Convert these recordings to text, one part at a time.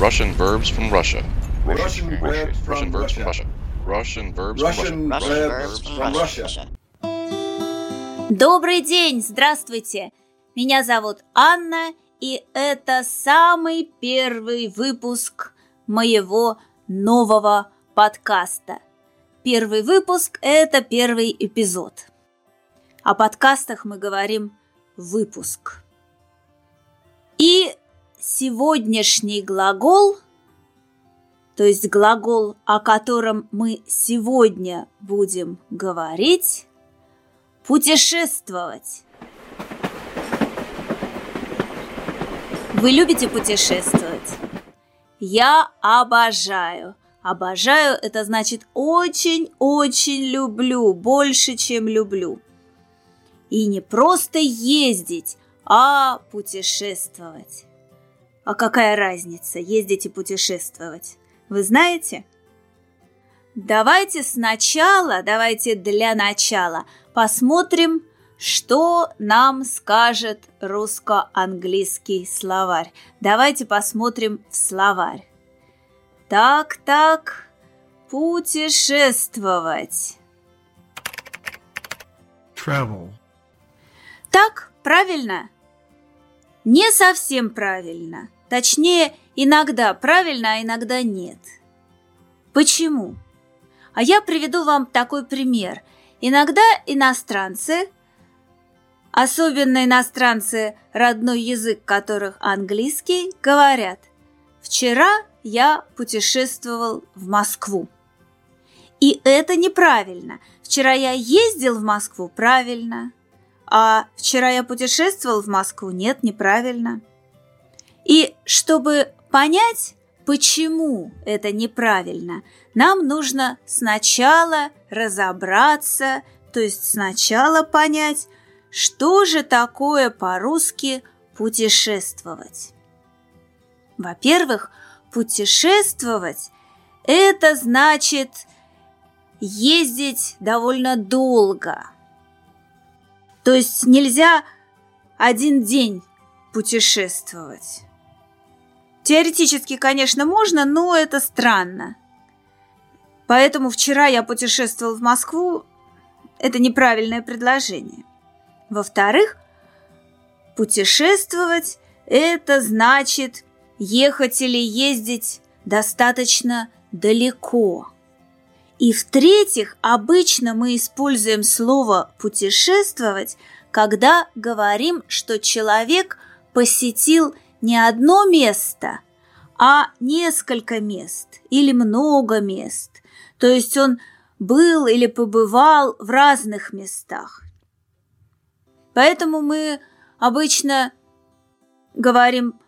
Russian verbs from Russia. Russian verbs from Russian verbs from Russia. Russia. Russian verbs Russian from Russia. verbs from Russia. Добрый день, здравствуйте! Меня зовут Анна, и это самый первый выпуск моего нового подкаста. Первый выпуск – это первый эпизод. О подкастах мы говорим «выпуск». Сегодняшний глагол, то есть глагол, о котором мы сегодня будем говорить – путешествовать. Вы любите путешествовать? Я обожаю. Обожаю – это значит очень-очень люблю, больше, чем люблю. И не просто ездить, а путешествовать. А какая разница, ездить и путешествовать? Вы знаете? Давайте сначала, давайте для начала посмотрим, что нам скажет русско-английский словарь. Давайте посмотрим в словарь. Так, так, путешествовать. travel, Так, правильно? Не совсем правильно. Точнее, иногда правильно, а иногда нет. Почему? А я приведу вам такой пример. Иногда иностранцы, особенно иностранцы, родной язык которых английский, говорят «Вчера я путешествовал в Москву». И это неправильно. Вчера я ездил в Москву, правильно. А вчера я путешествовал в Москву, нет, неправильно. И чтобы понять, почему это неправильно, нам нужно сначала разобраться, то есть сначала понять, что же такое по-русски путешествовать. Во-первых, путешествовать – это значит ездить довольно долго. То есть нельзя один день путешествовать. Теоретически, конечно, можно, но это странно. Поэтому вчера я путешествовал в Москву. Это неправильное предложение. Во-вторых, путешествовать – это значит ехать или ездить достаточно далеко. И в-третьих, обычно мы используем слово «путешествовать», когда говорим, что человек посетил не одно место, а несколько мест или много мест. То есть он был или побывал в разных местах. Поэтому мы обычно говорим,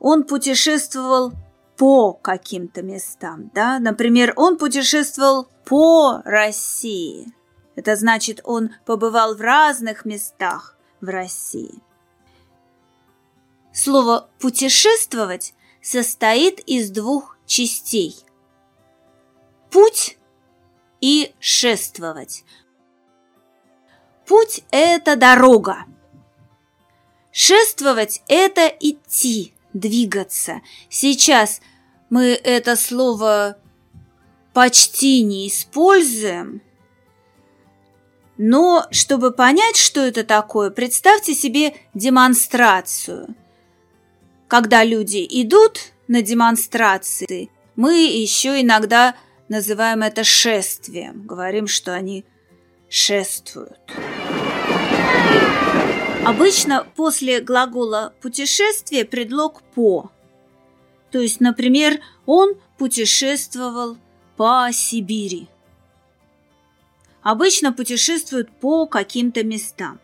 он путешествовал по каким-то местам, да? Например, он путешествовал по России. Это значит, он побывал в разных местах в России. Слово «путешествовать» состоит из двух частей. Путь и шествовать. Путь – это дорога. Шествовать – это идти, двигаться. Сейчас мы это слово почти не используем, но чтобы понять, что это такое, представьте себе демонстрацию. Когда люди идут на демонстрации, мы еще иногда называем это шествием, говорим, что они шествуют. Обычно после глагола «путешествие» предлог «по». То есть, например, он путешествовал по Сибири. Обычно путешествуют по каким-то местам.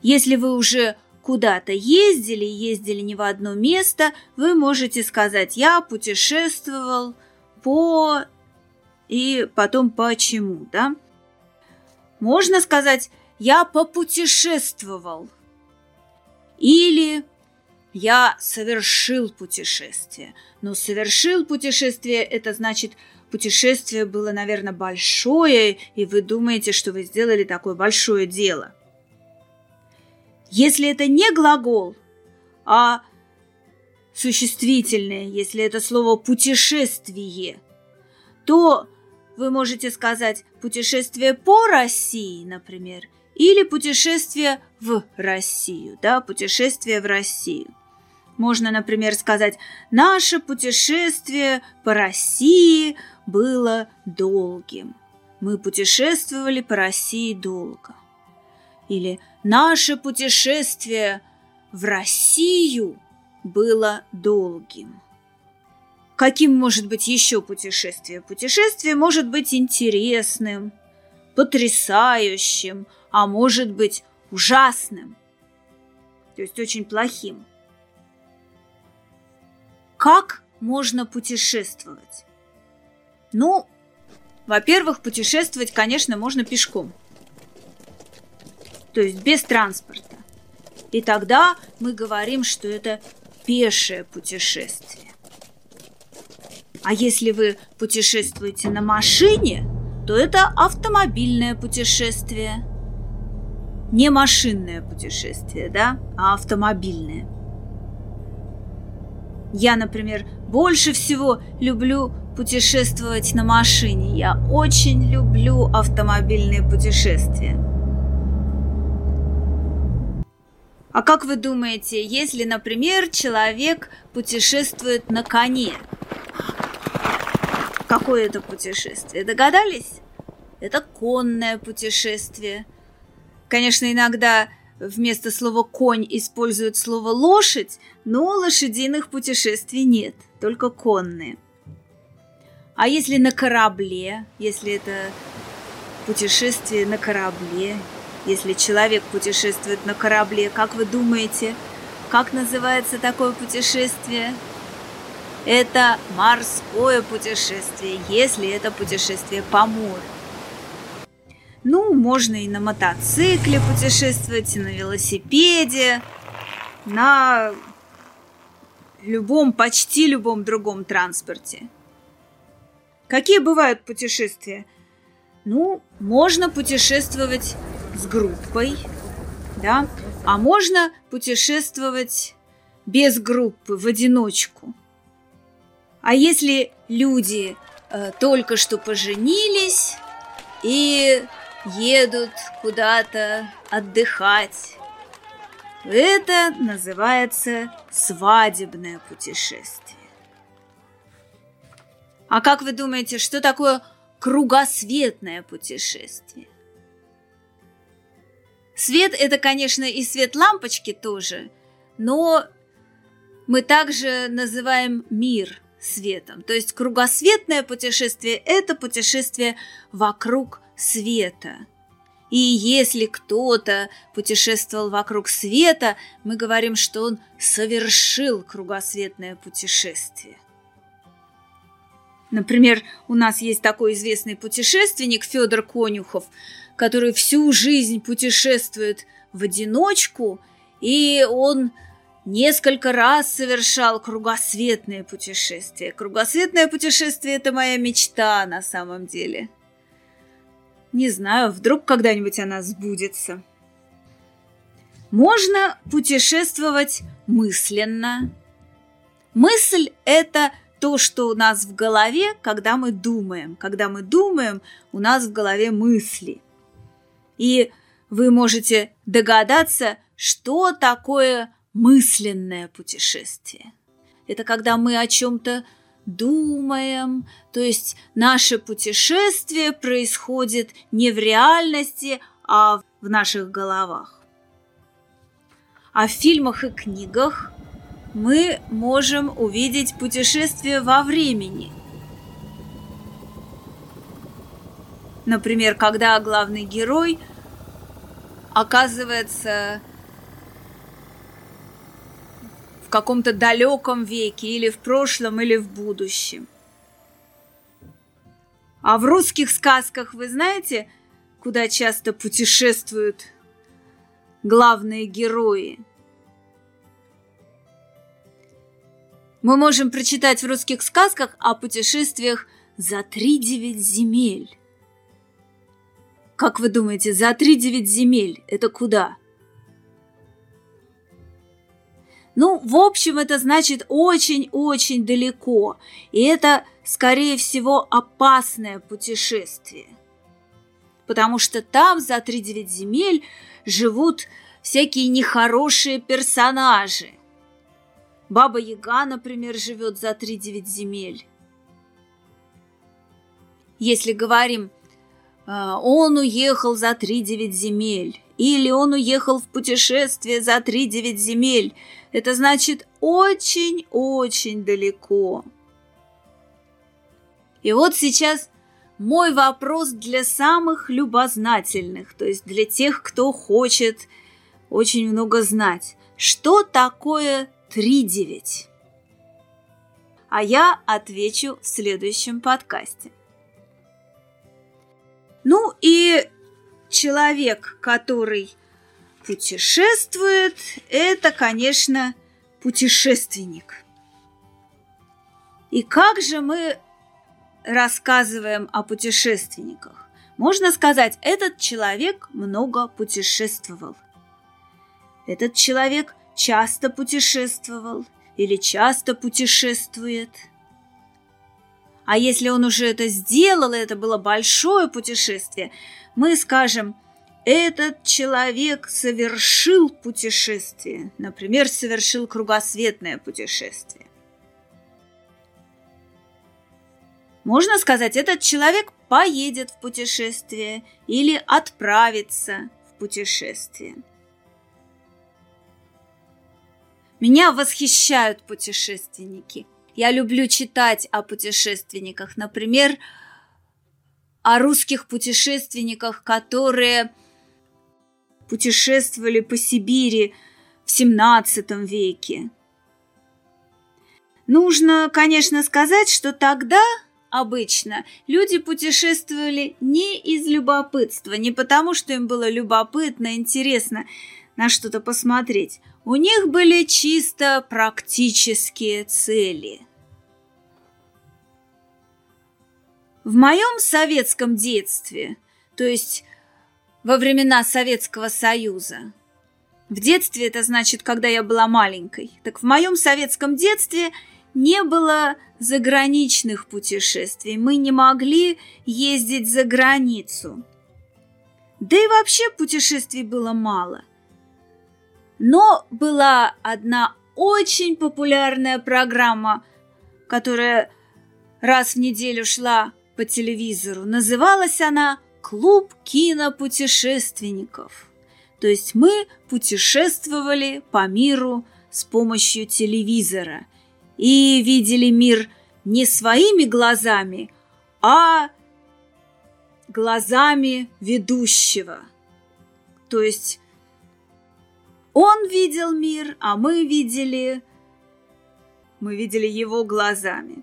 Если вы уже куда-то ездили, ездили не в одно место, вы можете сказать «я путешествовал по…» и потом «почему», да? Можно сказать «я попутешествовал» или «я совершил путешествие». Но совершил путешествие – это значит, путешествие было, наверное, большое, и вы думаете, что вы сделали такое большое дело. Если это не глагол, а существительное, если это слово «путешествие», то вы можете сказать «путешествие по России», например, или «путешествие в Россию», да, «путешествие в Россию». Можно, например, сказать «Наше путешествие по России было долгим». Мы путешествовали по России долго. Или «Наше путешествие в Россию было долгим». Каким может быть еще путешествие? Путешествие может быть интересным, потрясающим, а может быть ужасным, то есть очень плохим. Как можно путешествовать? Ну, во-первых, путешествовать, конечно, можно пешком. То есть без транспорта. И тогда мы говорим, что это пешее путешествие. А если вы путешествуете на машине, то это автомобильное путешествие. Не машинное путешествие, да, а автомобильное. Я, например, больше всего люблю путешествовать на машине. Я очень люблю автомобильные путешествия. А как вы думаете, если, например, человек путешествует на коне? Какое это путешествие? Догадались? Это конное путешествие. Конечно, иногда Вместо слова «конь» используют слово «лошадь», но лошадиных путешествий нет, только конные. А если на корабле, если это путешествие на корабле, если человек путешествует на корабле, как вы думаете, как называется такое путешествие? Это морское путешествие, если это путешествие по морю. Ну, можно и на мотоцикле путешествовать, и на велосипеде, на любом, почти любом другом транспорте. Какие бывают путешествия? Ну, можно путешествовать с группой, да, а можно путешествовать без группы, в одиночку. А если люди э, только что поженились и едут куда-то отдыхать. Это называется свадебное путешествие. А как вы думаете, что такое кругосветное путешествие? Свет – это, конечно, и свет лампочки тоже, но мы также называем мир светом. То есть кругосветное путешествие – это путешествие вокруг света. И если кто-то путешествовал вокруг света, мы говорим, что он совершил кругосветное путешествие. Например, у нас есть такой известный путешественник Федор Конюхов, который всю жизнь путешествует в одиночку, и он несколько раз совершал кругосветное путешествие. Кругосветное путешествие – это моя мечта на самом деле – не знаю, вдруг когда-нибудь она сбудется. Можно путешествовать мысленно. Мысль – это то, что у нас в голове, когда мы думаем. Когда мы думаем, у нас в голове мысли. И вы можете догадаться, что такое мысленное путешествие. Это когда мы о чем-то думаем, то есть наше путешествие происходит не в реальности, а в наших головах. А в фильмах и книгах мы можем увидеть путешествие во времени. Например, когда главный герой оказывается в каком-то далеком веке, или в прошлом, или в будущем. А в русских сказках вы знаете, куда часто путешествуют главные герои? Мы можем прочитать в русских сказках о путешествиях за три девять земель. Как вы думаете, за три девять земель это куда? Ну, в общем, это значит очень-очень далеко. И это, скорее всего, опасное путешествие. Потому что там, за три девять земель, живут всякие нехорошие персонажи. Баба Яга, например, живет за три девять земель. Если говорим, «А, он уехал за три девять земель, или он уехал в путешествие за три девять земель, это значит очень-очень далеко. И вот сейчас мой вопрос для самых любознательных, то есть для тех, кто хочет очень много знать. Что такое три девять? А я отвечу в следующем подкасте. Ну и человек, который путешествует, это, конечно, путешественник. И как же мы рассказываем о путешественниках? Можно сказать, этот человек много путешествовал. Этот человек часто путешествовал или часто путешествует – а если он уже это сделал, и это было большое путешествие, мы скажем, этот человек совершил путешествие, например, совершил кругосветное путешествие. Можно сказать, этот человек поедет в путешествие или отправится в путешествие. Меня восхищают путешественники – я люблю читать о путешественниках, например, о русских путешественниках, которые путешествовали по Сибири в XVII веке. Нужно, конечно, сказать, что тогда обычно люди путешествовали не из любопытства, не потому, что им было любопытно, интересно на что-то посмотреть, у них были чисто практические цели. В моем советском детстве, то есть во времена Советского Союза, в детстве это значит, когда я была маленькой, так в моем советском детстве не было заграничных путешествий, мы не могли ездить за границу. Да и вообще путешествий было мало. Но была одна очень популярная программа, которая раз в неделю шла по телевизору. Называлась она «Клуб кинопутешественников». То есть мы путешествовали по миру с помощью телевизора и видели мир не своими глазами, а глазами ведущего. То есть он видел мир, а мы видели... Мы видели его глазами.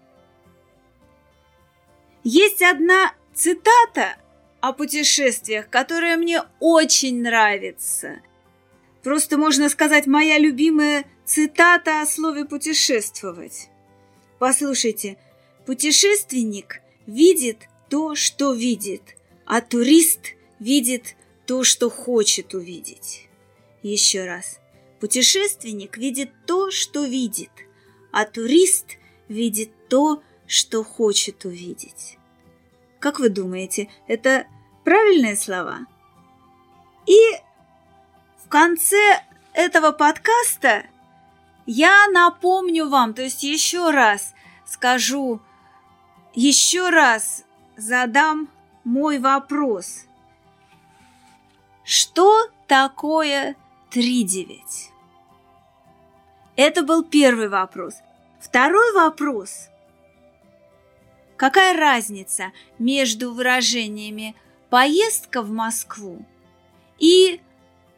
Есть одна цитата о путешествиях, которая мне очень нравится. Просто можно сказать, моя любимая цитата о слове «путешествовать». Послушайте, путешественник видит то, что видит, а турист видит то, что хочет увидеть. Еще раз. Путешественник видит то, что видит, а турист видит то, что хочет увидеть. Как вы думаете, это правильные слова? И в конце этого подкаста я напомню вам, то есть еще раз скажу, еще раз задам мой вопрос. Что такое 3-9. Это был первый вопрос. Второй вопрос. Какая разница между выражениями «поездка в Москву» и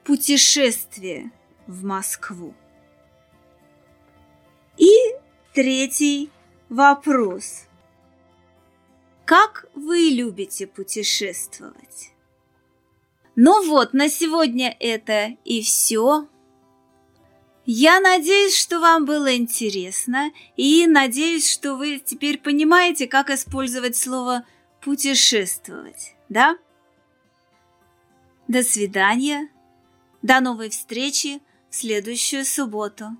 «путешествие в Москву»? И третий вопрос. Как вы любите путешествовать? Ну вот, на сегодня это и все. Я надеюсь, что вам было интересно, и надеюсь, что вы теперь понимаете, как использовать слово «путешествовать», да? До свидания, до новой встречи в следующую субботу.